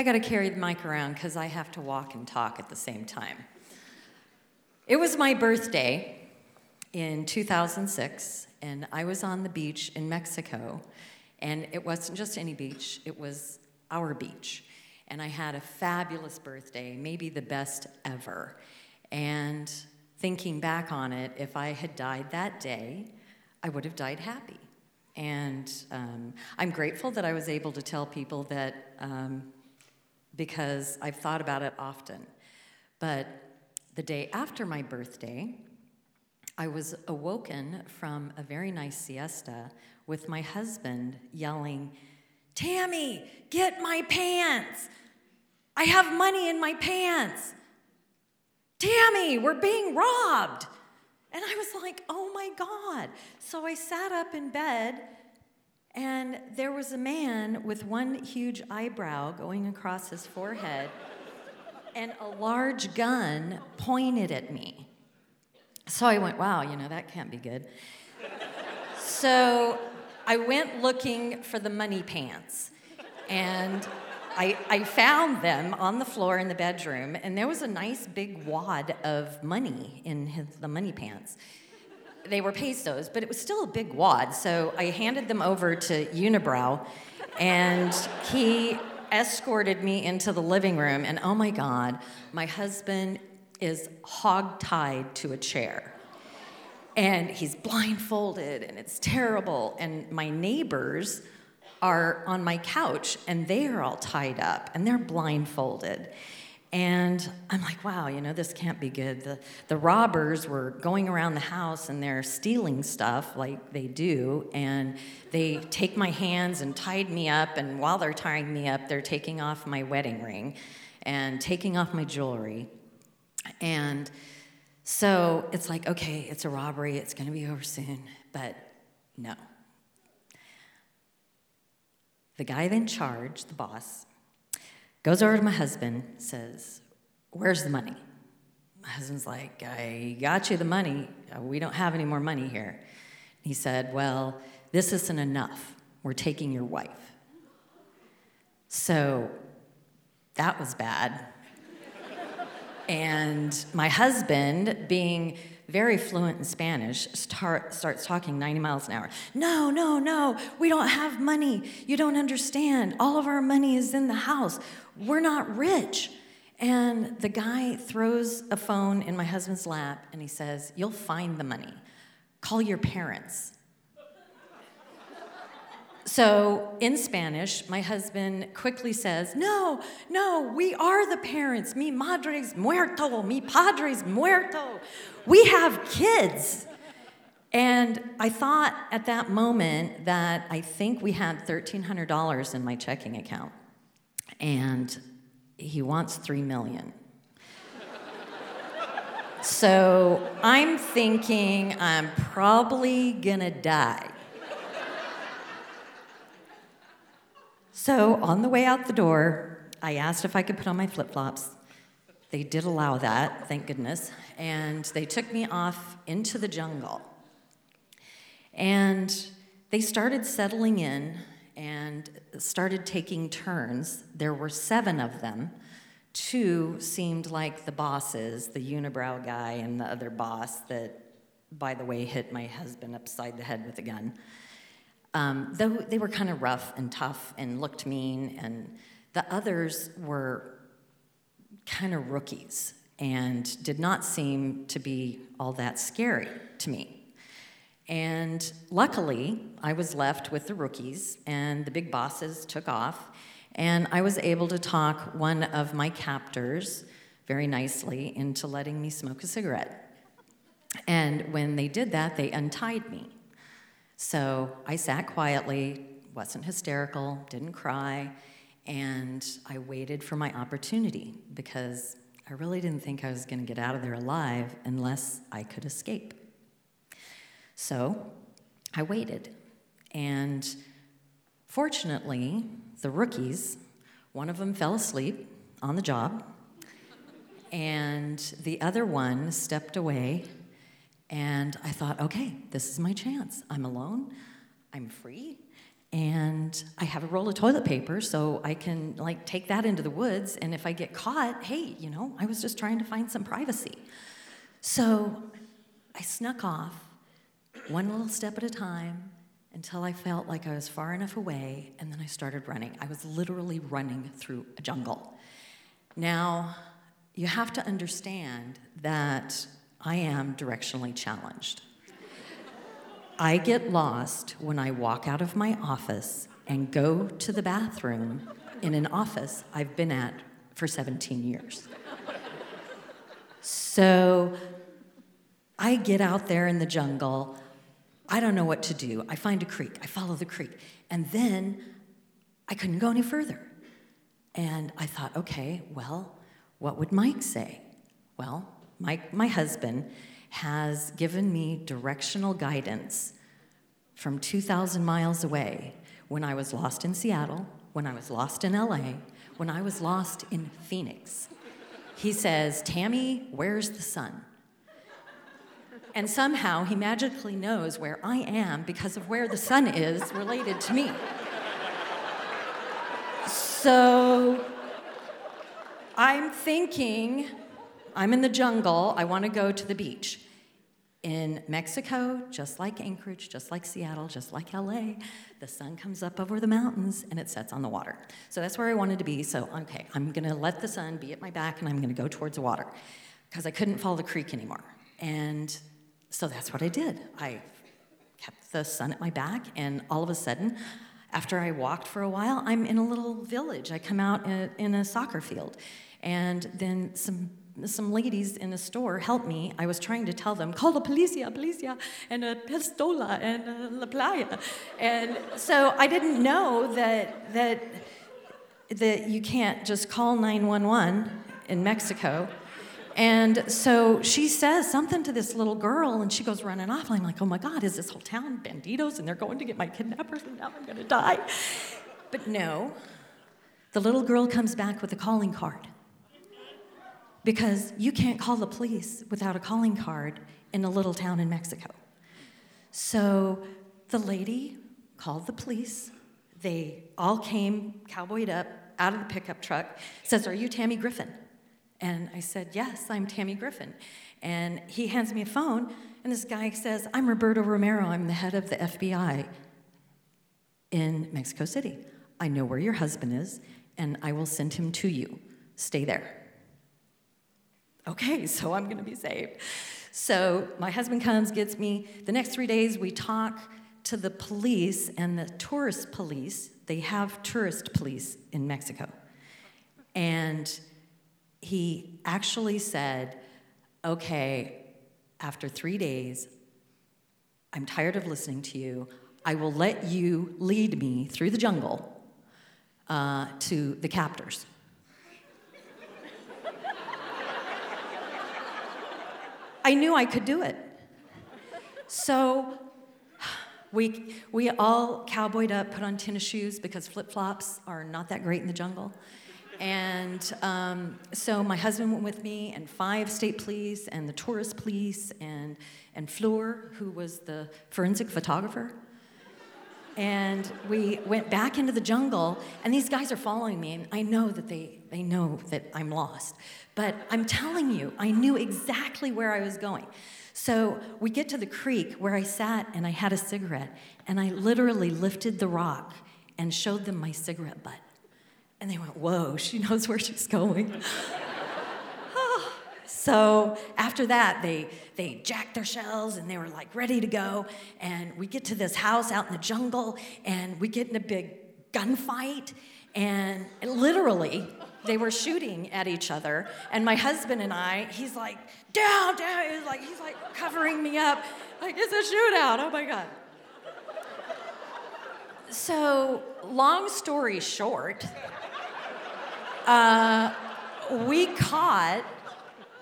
I got to carry the mic around because I have to walk and talk at the same time. It was my birthday in 2006, and I was on the beach in Mexico. And it wasn't just any beach, it was our beach. And I had a fabulous birthday, maybe the best ever. And thinking back on it, if I had died that day, I would have died happy. And um, I'm grateful that I was able to tell people that um, because I've thought about it often. But the day after my birthday, I was awoken from a very nice siesta with my husband yelling, Tammy, get my pants! I have money in my pants! Tammy, we're being robbed! And I was like, oh my God. So I sat up in bed, and there was a man with one huge eyebrow going across his forehead and a large gun pointed at me. So I went, wow, you know, that can't be good. so I went looking for the money pants. And I, I found them on the floor in the bedroom, and there was a nice big wad of money in his, the money pants. They were pesos, but it was still a big wad. So I handed them over to Unibrow, and he escorted me into the living room, and oh my God, my husband is hog-tied to a chair. And he's blindfolded, and it's terrible. And my neighbors are on my couch, and they are all tied up, and they're blindfolded. And I'm like, wow, you know, this can't be good. The, the robbers were going around the house and they're stealing stuff like they do. And they take my hands and tied me up. And while they're tying me up, they're taking off my wedding ring and taking off my jewelry. And so it's like, okay, it's a robbery. It's going to be over soon. But no. The guy in charge, the boss, Goes over to my husband, says, Where's the money? My husband's like, I got you the money. We don't have any more money here. He said, Well, this isn't enough. We're taking your wife. So that was bad. and my husband, being very fluent in Spanish, start, starts talking 90 miles an hour. No, no, no, we don't have money. You don't understand. All of our money is in the house. We're not rich. And the guy throws a phone in my husband's lap and he says, You'll find the money. Call your parents. So, in Spanish, my husband quickly says, No, no, we are the parents. Mi madre's muerto, mi padre's muerto. We have kids. And I thought at that moment that I think we had $1,300 in my checking account. And he wants 3 million. so I'm thinking I'm probably gonna die. So on the way out the door, I asked if I could put on my flip flops. They did allow that, thank goodness. And they took me off into the jungle. And they started settling in and started taking turns. There were seven of them. Two seemed like the bosses, the unibrow guy and the other boss that, by the way, hit my husband upside the head with a gun. Um, though they were kind of rough and tough and looked mean, and the others were kind of rookies and did not seem to be all that scary to me. And luckily, I was left with the rookies, and the big bosses took off, and I was able to talk one of my captors very nicely into letting me smoke a cigarette. And when they did that, they untied me. So I sat quietly, wasn't hysterical, didn't cry, and I waited for my opportunity because I really didn't think I was going to get out of there alive unless I could escape. So I waited. And fortunately, the rookies, one of them fell asleep on the job, and the other one stepped away and I thought, okay, this is my chance. I'm alone, I'm free, and I have a roll of toilet paper so I can like take that into the woods and if I get caught, hey, you know, I was just trying to find some privacy. So I snuck off one little step at a time until I felt like I was far enough away and then I started running. I was literally running through a jungle. Now, you have to understand that I am directionally challenged. I get lost when I walk out of my office and go to the bathroom in an office I've been at for 17 years. So I get out there in the jungle. I don't know what to do. I find a creek. I follow the creek. And then I couldn't go any further. And I thought, okay, well, what would Mike say? Well, Mike, my husband, has given me directional guidance from 2,000 miles away when I was lost in Seattle, when I was lost in LA, when I was lost in Phoenix. He says, Tammy, where's the sun? And somehow he magically knows where I am because of where the sun is related to me. So I'm thinking I'm in the jungle, I want to go to the beach. In Mexico, just like Anchorage, just like Seattle, just like LA, the sun comes up over the mountains and it sets on the water. So that's where I wanted to be. So, okay, I'm gonna let the sun be at my back and I'm gonna go towards the water because I couldn't follow the creek anymore. And so that's what I did. I kept the sun at my back, and all of a sudden, after I walked for a while, I'm in a little village. I come out uh, in a soccer field, and then some some ladies in a store helped me. I was trying to tell them, call the policia, policia, and a pistola, and a la playa. And so I didn't know that, that, that you can't just call 911 in Mexico. And so she says something to this little girl, and she goes running off. I'm like, oh my God, is this whole town banditos? And they're going to get my kidnappers, and now I'm gonna die. But no, the little girl comes back with a calling card because you can't call the police without a calling card in a little town in Mexico. So the lady called the police. They all came cowboyed up out of the pickup truck, says, Are you Tammy Griffin? And I said, Yes, I'm Tammy Griffin. And he hands me a phone, and this guy says, I'm Roberto Romero. I'm the head of the FBI in Mexico City. I know where your husband is, and I will send him to you. Stay there okay, so I'm going to be saved. So my husband comes, gets me. The next three days, we talk to the police and the tourist police. They have tourist police in Mexico. And he actually said, okay, after three days, I'm tired of listening to you. I will let you lead me through the jungle uh, to the captors. I knew I could do it. So we, we all cowboyed up, put on tennis shoes because flip flops are not that great in the jungle. And um, so my husband went with me, and five state police, and the tourist police, and, and Fleur, who was the forensic photographer. And we went back into the jungle, and these guys are following me, and I know that they, they know that I'm lost. But I'm telling you, I knew exactly where I was going. So we get to the creek where I sat and I had a cigarette, and I literally lifted the rock and showed them my cigarette butt. And they went, Whoa, she knows where she's going. so after that, they, they jacked their shells and they were like ready to go. And we get to this house out in the jungle, and we get in a big gunfight. And literally, they were shooting at each other, and my husband and I, he's like, down, down. He's like, he's like covering me up, like it's a shootout. Oh my god. So, long story short, uh, we caught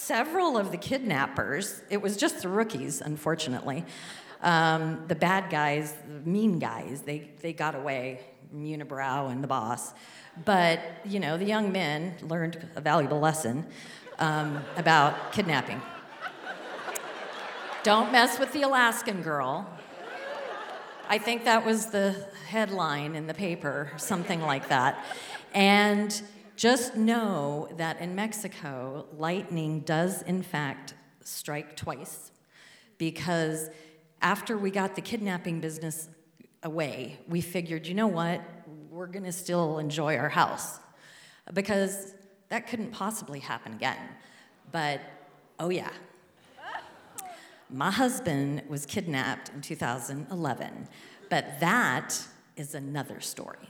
several of the kidnappers. It was just the rookies, unfortunately. Um, the bad guys, the mean guys, they, they got away, Unibrow and the boss. But, you know, the young men learned a valuable lesson um, about kidnapping. Don't mess with the Alaskan girl. I think that was the headline in the paper, something like that. And just know that in Mexico, lightning does in fact strike twice because after we got the kidnapping business away, we figured, you know what, we're gonna still enjoy our house because that couldn't possibly happen again. But oh, yeah. My husband was kidnapped in 2011, but that is another story.